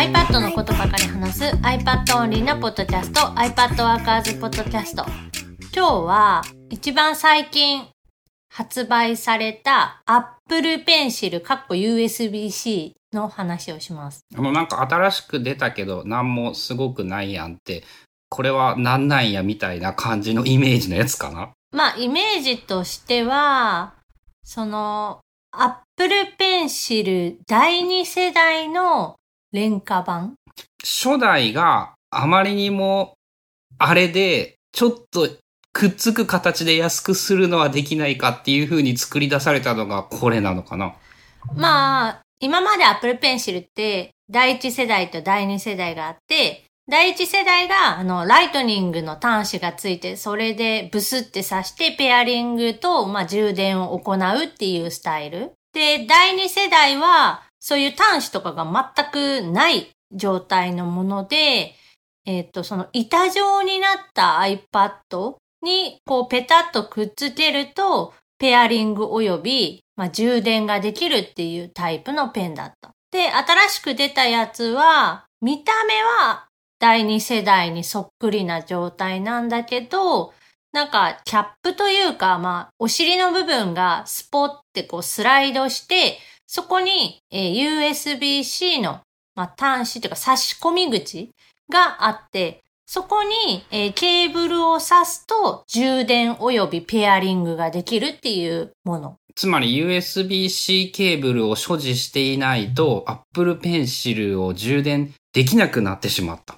iPad のことばかり話す iPad オンリーなポッドキャスト iPad ワーカーズポッドキャスト今日は一番最近発売された Apple Pencil かっこ USB-C の話をします。あの、なんか新しく出たけど、なんもすごくないやんって、これはなんなんやみたいな感じのイメージのやつかな？まあ、イメージとしては、その、Apple Pencil 第2世代の廉価版？初代があまりにも、あれで、ちょっとくっつく形で安くするのはできないかっていう風に作り出されたのがこれなのかなまあ、今まで Apple Pencil って第1世代と第2世代があって、第1世代があのライトニングの端子がついて、それでブスって挿してペアリングと、まあ、充電を行うっていうスタイル。で、第2世代はそういう端子とかが全くない状態のもので、えっ、と、その板状になった iPad にこうペタッとくっつけると、ペアリング及び、まあ、充電ができるっていうタイプのペンだった。で、新しく出たやつは、見た目は第2世代にそっくりな状態なんだけど、なんかキャップというか、まあ、お尻の部分がスポってこうスライドして、そこに、えー USB-C の、まあ、端子というか差し込み口があって、そこに、えーケーブルを挿すと充電及びペアリングができるっていうもの。つまり USB-C ケーブルを所持していないと Apple Pencil を充電できなくなってしまった。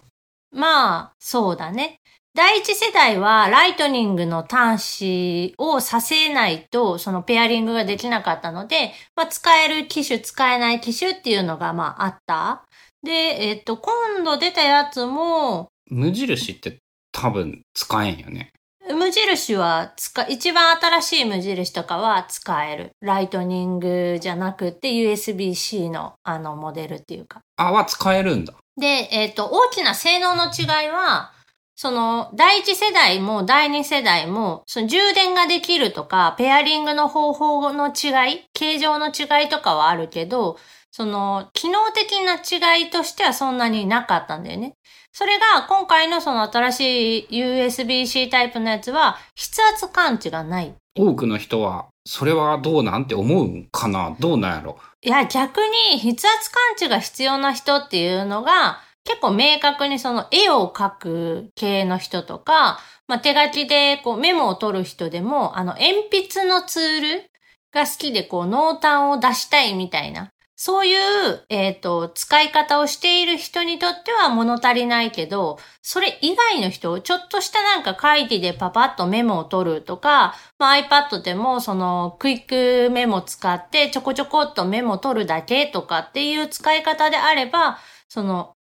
まあ、そうだね。第一世代はライトニングの端子をさせないとそのペアリングができなかったので、まあ、使える機種、使えない機種っていうのがまああった。で、えっと、今度出たやつも、無印って多分使えんよね。無印は使、一番新しい無印とかは使える。ライトニングじゃなくて USB-C のあのモデルっていうか。あ、は使えるんだ。で、えっ、と、大きな性能の違いは、その、第一世代も第二世代も、その充電ができるとか、ペアリングの方法の違い、形状の違いとかはあるけど、その、機能的な違いとしてはそんなになかったんだよね。それが、今回のその新しい USB-C タイプのやつは、筆圧感知がない。多くの人は、それはどうなんて思うんかな？どうなんやろ？いや、逆に筆圧感知が必要な人っていうのが、結構明確にその絵を描く系の人とか、まあ、手書きでこうメモを取る人でも、あの鉛筆のツールが好きでこう濃淡を出したいみたいな、そういう、えっ、と、使い方をしている人にとっては物足りないけど、それ以外の人、ちょっとしたなんか会議でパパッとメモを取るとか、まあ、iPad でもそのクイックメモ使ってちょこちょこっとメモ取るだけとかっていう使い方であれば、その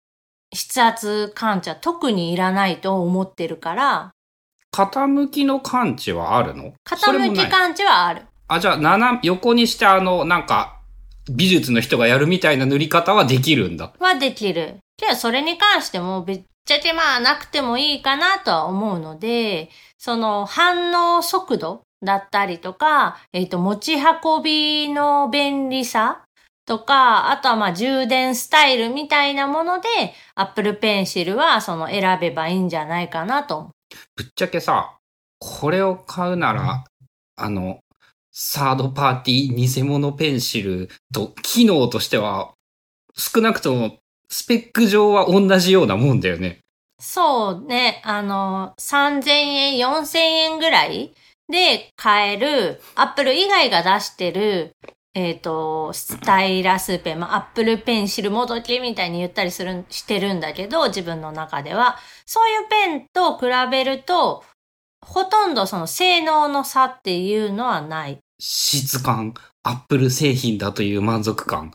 筆圧感知は特にいらないと思ってるから、傾きの感知はあるの？傾き感知はある。あ、じゃあ、斜横にしてあの、なんか、美術の人がやるみたいな塗り方はできるんだ。はできる。けどそれに関してもぶっちゃけまあなくてもいいかなとは思うので、その反応速度だったりとか、えっ、と持ち運びの便利さとか、あとはまあ充電スタイルみたいなもので、Apple Pencil はその選べばいいんじゃないかなと。ぶっちゃけさ、これを買うなら、あの、サードパーティー偽物ペンシルと機能としては、少なくともスペック上は同じようなもんだよね。そうね、あの、3000円、4000円ぐらいで買える、アップル以外が出してる、えっ、と、スタイラスペン、まあ、アップルペンシルもどきみたいに言ったりする、してるんだけど、自分の中では。そういうペンと比べると、ほとんどその性能の差っていうのはない。質感、アップル製品だという満足感。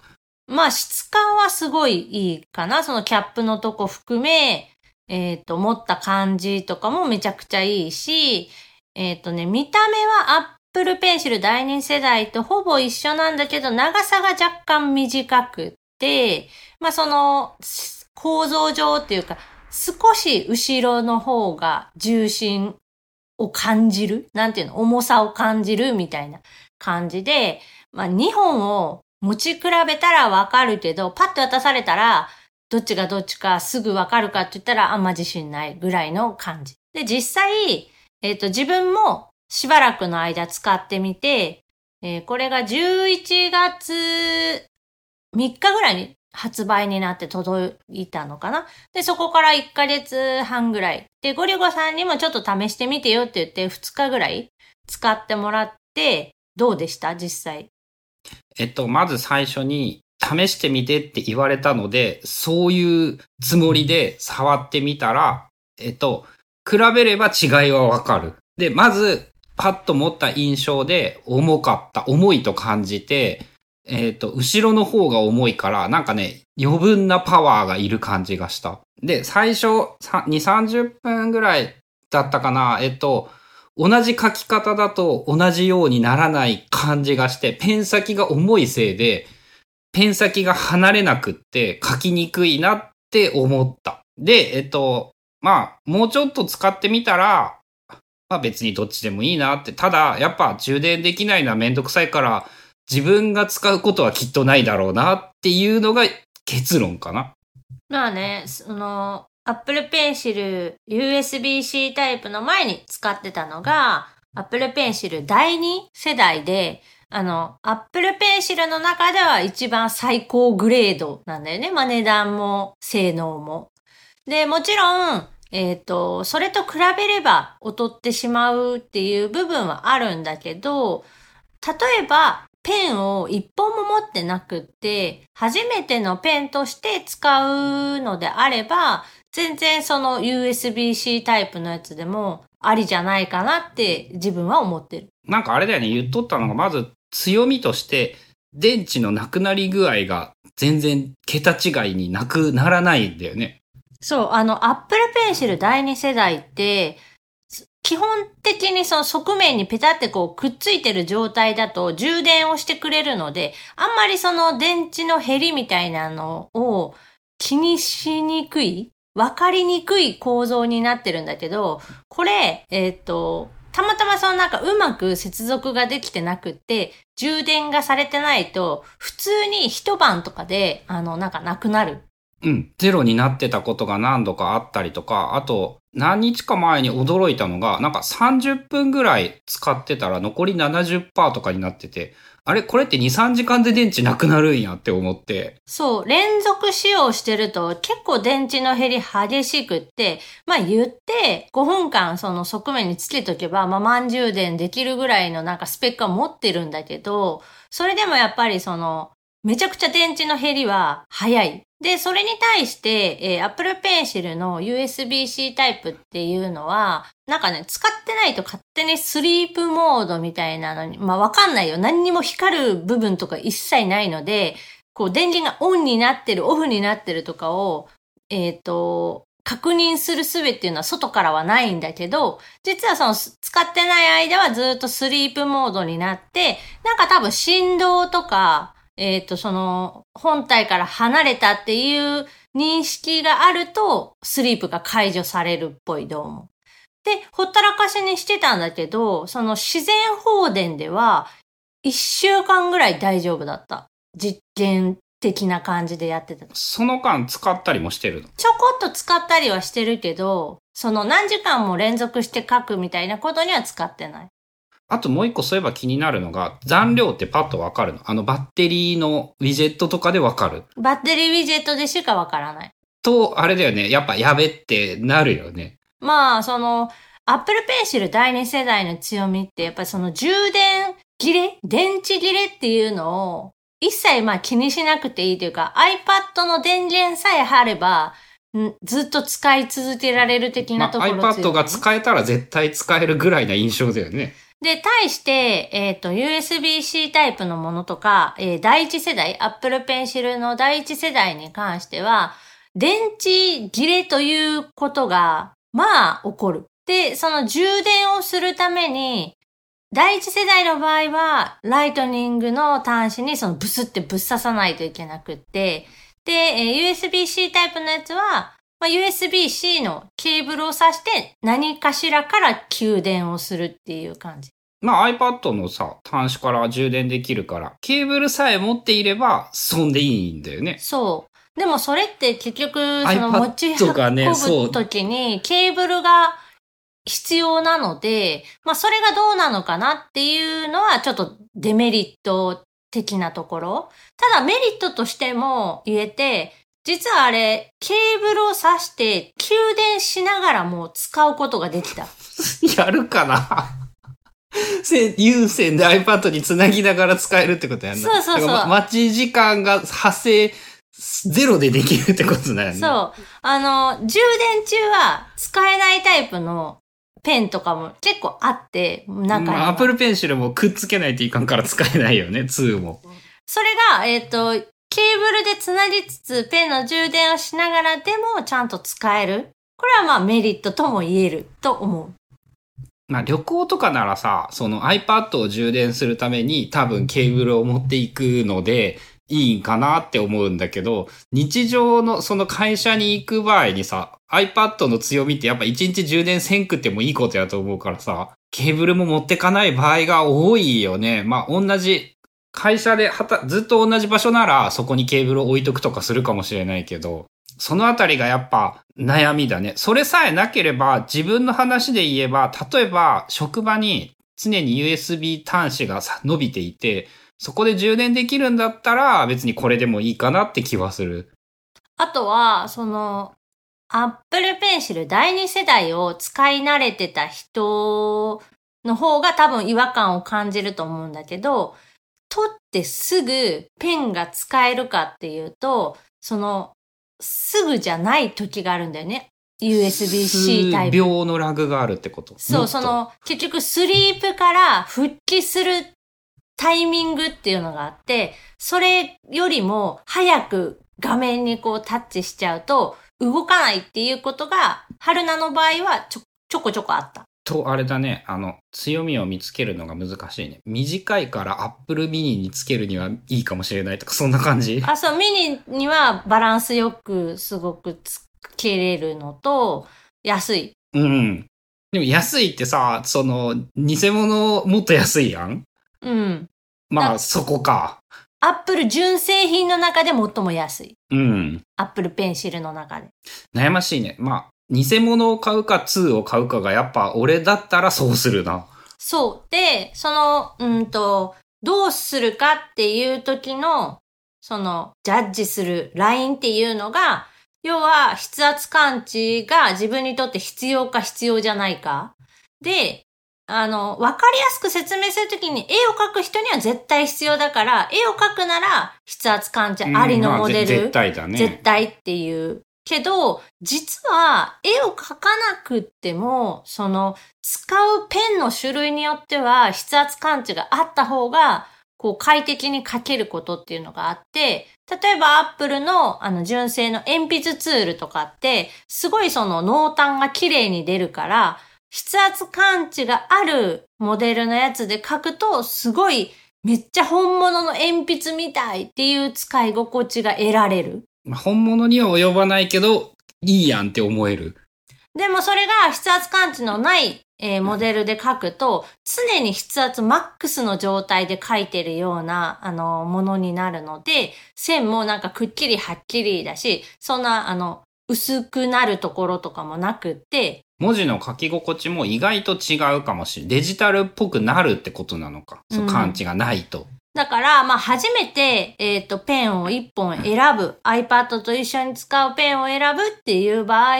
まあ質感はすごいいいかな。そのキャップのとこ含め、えっ、と、持った感じとかもめちゃくちゃいいし、えっ、とね、見た目は Apple Pencil 第2世代とほぼ一緒なんだけど、長さが若干短くて、まあその構造上っていうか、少し後ろの方が重心を感じるなんていうの重さを感じるみたいな感じで、まあ2本を持ち比べたらわかるけど、パッと渡されたら、どっちがどっちかすぐわかるかって言ったらあんま自信ないぐらいの感じ。で、実際、えっ、と、自分もしばらくの間使ってみて、えーこれが11月3日ぐらいに発売になって届いたのかな？で、そこから1ヶ月半ぐらい。で、ゴリゴさんにもちょっと試してみてよって言って2日ぐらい使ってもらって、どうでした？実際。えっと、まず最初に、試してみてって言われたので、そういうつもりで触ってみたら、えっと、比べれば違いはわかる。で、まず、パッと持った印象で重かった、重いと感じて、えっと、後ろの方が重いから、なんかね、余分なパワーがいる感じがした。で、最初、2、30分ぐらいだったかな、えっと、同じ書き方だと同じようにならない感じがして、ペン先が重いせいで、ペン先が離れなくって書きにくいなって思った。で、えっと、まあ、もうちょっと使ってみたら、まあ別にどっちでもいいなって。ただ、やっぱ充電できないのはめんどくさいから、自分が使うことはきっとないだろうなっていうのが結論かな。まあね、その、Apple Pencil USB-C タイプの前に使ってたのが、Apple Pencil 第2世代で、あの、Apple Pencil の中では一番最高グレードなんだよね。まあ値段も性能も。で、もちろん、えっ、と、それと比べれば劣ってしまうっていう部分はあるんだけど、例えば、ペンを一本も持ってなくって、初めてのペンとして使うのであれば、全然その USB-C タイプのやつでもありじゃないかなって自分は思ってる。なんかあれだよね、言っとったのが、まず強みとして、電池のなくなり具合が全然桁違いになくならないんだよね。そう、あの、Apple Pencil 第2世代って、基本的にその側面にペタってこうくっついてる状態だと充電をしてくれるので、あんまりその電池の減りみたいなのを気にしにくい、わかりにくい構造になってるんだけど、これ、えっ、と、たまたまそのなんかうまく接続ができてなくって、充電がされてないと、普通に一晩とかで、あの、なんかなくなる。うん。ゼロになってたことが何度かあったりとか、あと、何日か前に驚いたのが、なんか30分ぐらい使ってたら残り70%とかになってて、あれこれって2、3時間で電池なくなるんやって思って。そう、連続使用してると結構電池の減り激しくって、まあ言って5分間その側面につけとけば、まあ満充電できるぐらいのなんかスペックは持ってるんだけど、それでもやっぱりその、めちゃくちゃ電池の減りは早い。で、それに対して、えー Apple Pencil の USB-C タイプっていうのは、なんかね、使ってないと勝手にスリープモードみたいなのに、まあわかんないよ。何にも光る部分とか一切ないので、こう電源がオンになってる、オフになってるとかを、えっ、と、確認する術っていうのは外からはないんだけど、実はその使ってない間はずっとスリープモードになって、なんか多分振動とか、えっ、と、その本体から離れたっていう認識があると、スリープが解除されるっぽい、どうも。で、ほったらかしにしてたんだけど、その自然放電では、一週間ぐらい大丈夫だった。実験的な感じでやってた。その間使ったりもしてるの？ちょこっと使ったりはしてるけど、その何時間も連続して書くみたいなことには使ってない。あともう一個そういえば気になるのが、残量ってパッとわかるの？あのバッテリーのウィジェットとかでわかる？バッテリーウィジェットでしかわからない。と、あれだよね。やっぱやべってなるよね。まあ、その、Apple Pencil 第2世代の強みって、やっぱりその充電切れ？電池切れっていうのを、一切まあ気にしなくていいというか、iPad の電源さえあれば、んずっと使い続けられる的なまあ、ところ強い、iPad が使えたら絶対使えるぐらいな印象だよね。で、対して、えっ、と、USB-C タイプのものとか、えー第一世代、Apple Pencil の第一世代に関しては、電池切れということが、まあ、起こる。で、その充電をするために、第一世代の場合は、ライトニングの端子にそのブスってぶっ刺さないといけなくって、で、えー USB-C タイプのやつは、まあ、USB-C のケーブルを挿して何かしらから給電をするっていう感じ。まあ iPad のさ、端子から充電できるから、ケーブルさえ持っていれば、そんでいいんだよね。そう。でもそれって結局、その持ち運ぶときにケーブルが必要なので、まあそれがどうなのかなっていうのはちょっとデメリット的なところ。ただメリットとしても言えて、実はあれ、ケーブルを挿して給電しながらも使うことができた。やるかなせ有線で iPad につなぎながら使えるってことやんな。そうそうそうま待ち時間が発生ゼロでできるってことだよね。そう。あの、充電中は使えないタイプのペンとかも結構あって、中には。まあ、Apple Pencil もくっつけないといかんから使えないよね、2も。それが、えっ、と、ケーブルでつなぎつつ、ペンの充電をしながらでもちゃんと使える。これはまあメリットとも言えると思う。まあ旅行とかならさ、その iPad を充電するために多分ケーブルを持っていくのでいいんかなって思うんだけど、日常のその会社に行く場合にさ、iPad の強みってやっぱ一日充電せんくってもいいことやと思うからさ、ケーブルも持ってかない場合が多いよね。まあ同じ会社ではたずっと同じ場所ならそこにケーブルを置いとくとかするかもしれないけど、そのあたりがやっぱ悩みだね。それさえなければ自分の話で言えば、例えば職場に常に USB 端子が伸びていて、そこで充電できるんだったら別にこれでもいいかなって気はする。あとは、その、Apple Pencil 第二世代を使い慣れてた人の方が多分違和感を感じると思うんだけど、取ってすぐペンが使えるかっていうと、その、すぐじゃない時があるんだよね。USB-C タイプ。数秒のラグがあるってこと？そう、そ、の、結局スリープから復帰するタイミングっていうのがあって、それよりも早く画面にこうタッチしちゃうと動かないっていうことが、春菜の場合はちょ、ちょこちょこあった。と、あれだね、あの、強みを見つけるのが難しいね。短いから Apple mini につけるにはいいかもしれないとか、そんな感じ？あ、そう、ミニにはバランスよくすごくつけれるのと、安い。うん。でも安いってさ、その、偽物もっと安いやん？うん。まあ、あそこか。アップル純正品の中で最も安い。うん。アップルペンシルの中で。悩ましいね。まあ、偽物を買うか2を買うかがやっぱ俺だったらそうするな。そう。で、その、うんと、どうするかっていう時の、その、ジャッジするラインっていうのが、要は、筆圧感知が自分にとって必要か必要じゃないか。で、あの、わかりやすく説明するときに絵を描く人には絶対必要だから、絵を描くなら筆圧感知ありのモデル。うんまあぜ絶対だね。絶対っていう。けど、実は絵を描かなくっても、その使うペンの種類によっては筆圧感知があった方が、こう快適に描けることっていうのがあって、例えばアップルのあの純正の鉛筆ツールとかって、すごいその濃淡が綺麗に出るから、筆圧感知があるモデルのやつで描くと、すごいめっちゃ本物の鉛筆みたいっていう使い心地が得られる。まあ本物には及ばないけど、いいやんって思える。でもそれが筆圧感知のない、えーモデルで書くと、常に筆圧マックスの状態で書いてるような、あの、ものになるので、線もなんかくっきりはっきりだし、そんな、あの、薄くなるところとかもなくって、文字の書き心地も意外と違うかもしれん。デジタルっぽくなるってことなのか。そううん感知がないと。だから、まあ、初めて、えっ、と、ペンを一本選ぶ、iPad と一緒に使うペンを選ぶっていう場合、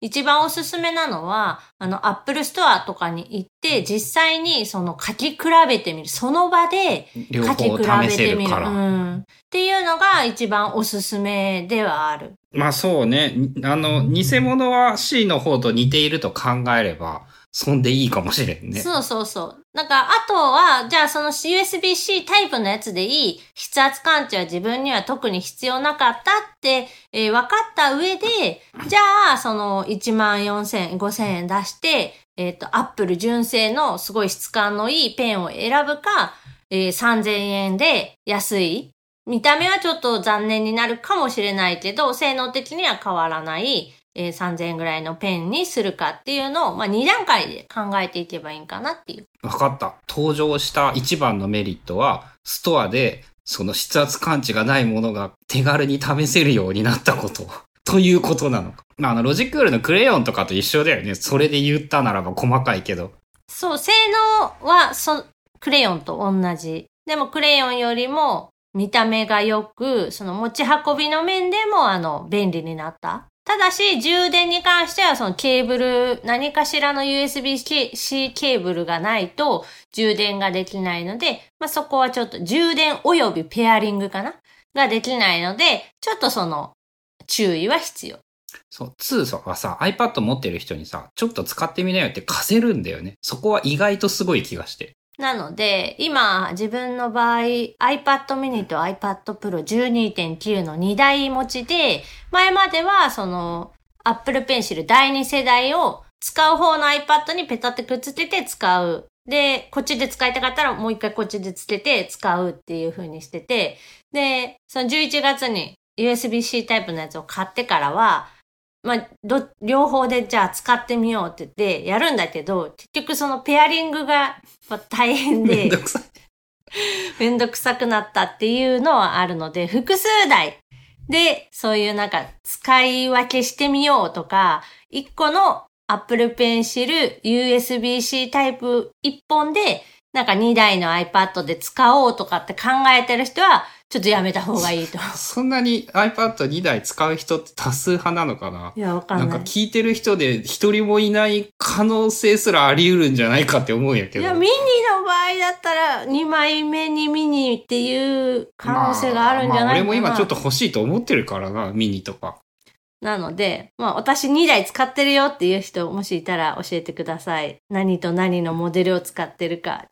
一番おすすめなのは、あの、Apple Store とかに行って、実際にその書き比べてみる。その場で両書き比べてみる。る。うん。っていうのが一番おすすめではある。まあそうね。あの、偽物は C の方と似ていると考えれば、そんでいいかもしれんね。そうそうそう。なんか、あとは、じゃあその USB-C タイプのやつでいい、筆圧感知は自分には特に必要なかったって、えー分かった上で、じゃあ、その1万4000円、5000円出して、えっ、と、アップル純正のすごい質感のいいペンを選ぶか、えー3000円で安い。見た目はちょっと残念になるかもしれないけど、性能的には変わらない、えー3000円ぐらいのペンにするかっていうのを、まあ、2段階で考えていけばいいんかなっていう。わかった。登場した一番のメリットは、ストアでその筆圧感知がないものが手軽に試せるようになったこと。ということなのか。まあ、あの、ロジクールのクレヨンとかと一緒だよね。それで言ったならば細かいけど。そう、性能はそ、クレヨンと同じ。でもクレヨンよりも見た目が良く、その持ち運びの面でもあの、便利になった。ただし、充電に関してはそのケーブル、何かしらの USB-C ケーブルがないと充電ができないので、まあ、そこはちょっと充電及びペアリングかな？ができないので、ちょっとその注意は必要。そう、2はさ、iPad 持ってる人にさ、ちょっと使ってみなよって貸せるんだよね。そこは意外とすごい気がして。なので、今、自分の場合、iPad mini と iPad Pro 12.9の2台持ちで、前までは、その、Apple Pencil 第2世代を使う方の iPad にペタってくっつけて使う。で、こっちで使いたかったらもう一回こっちでつけて使うっていう風にしてて、で、その11月に USB-C タイプのやつを買ってからは、まあ、ど、両方でじゃあ使ってみようって言ってやるんだけど、結局そのペアリングが大変で、めんどくさい。めんどくさくなったっていうのはあるので、複数台でそういうなんか使い分けしてみようとか、一個の Apple Pencil USB-C タイプ一本でなんか2台の iPad で使おうとかって考えてる人は、ちょっとやめた方がいいと。そんなに iPad2 台使う人って多数派なのかな？いや、わかんない。なんか聞いてる人で一人もいない可能性すらあり得るんじゃないかって思うんやけど。いや、ミニの場合だったら2枚目にミニっていう可能性があるんじゃないかな。まあ、まあ、俺も今ちょっと欲しいと思ってるからな、ミニとか。なので、まあ私2台使ってるよっていう人もしいたら教えてください。何と何のモデルを使ってるか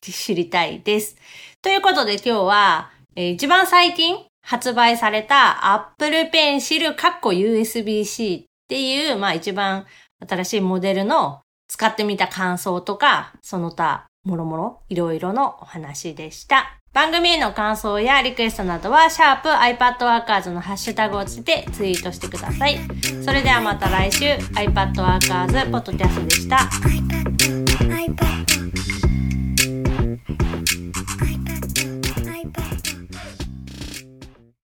知りたいです。ということで今日は、え、一番最近発売された Apple Pencil カッコ USB-C っていう、まあ一番新しいモデルの使ってみた感想とか、その他、もろもろ、いろいろのお話でした。番組への感想やリクエストなどは、シャープ iPadWorkers のハッシュタグをつけてツイートしてください。それではまた来週、iPadWorkers ポッドキャストでした。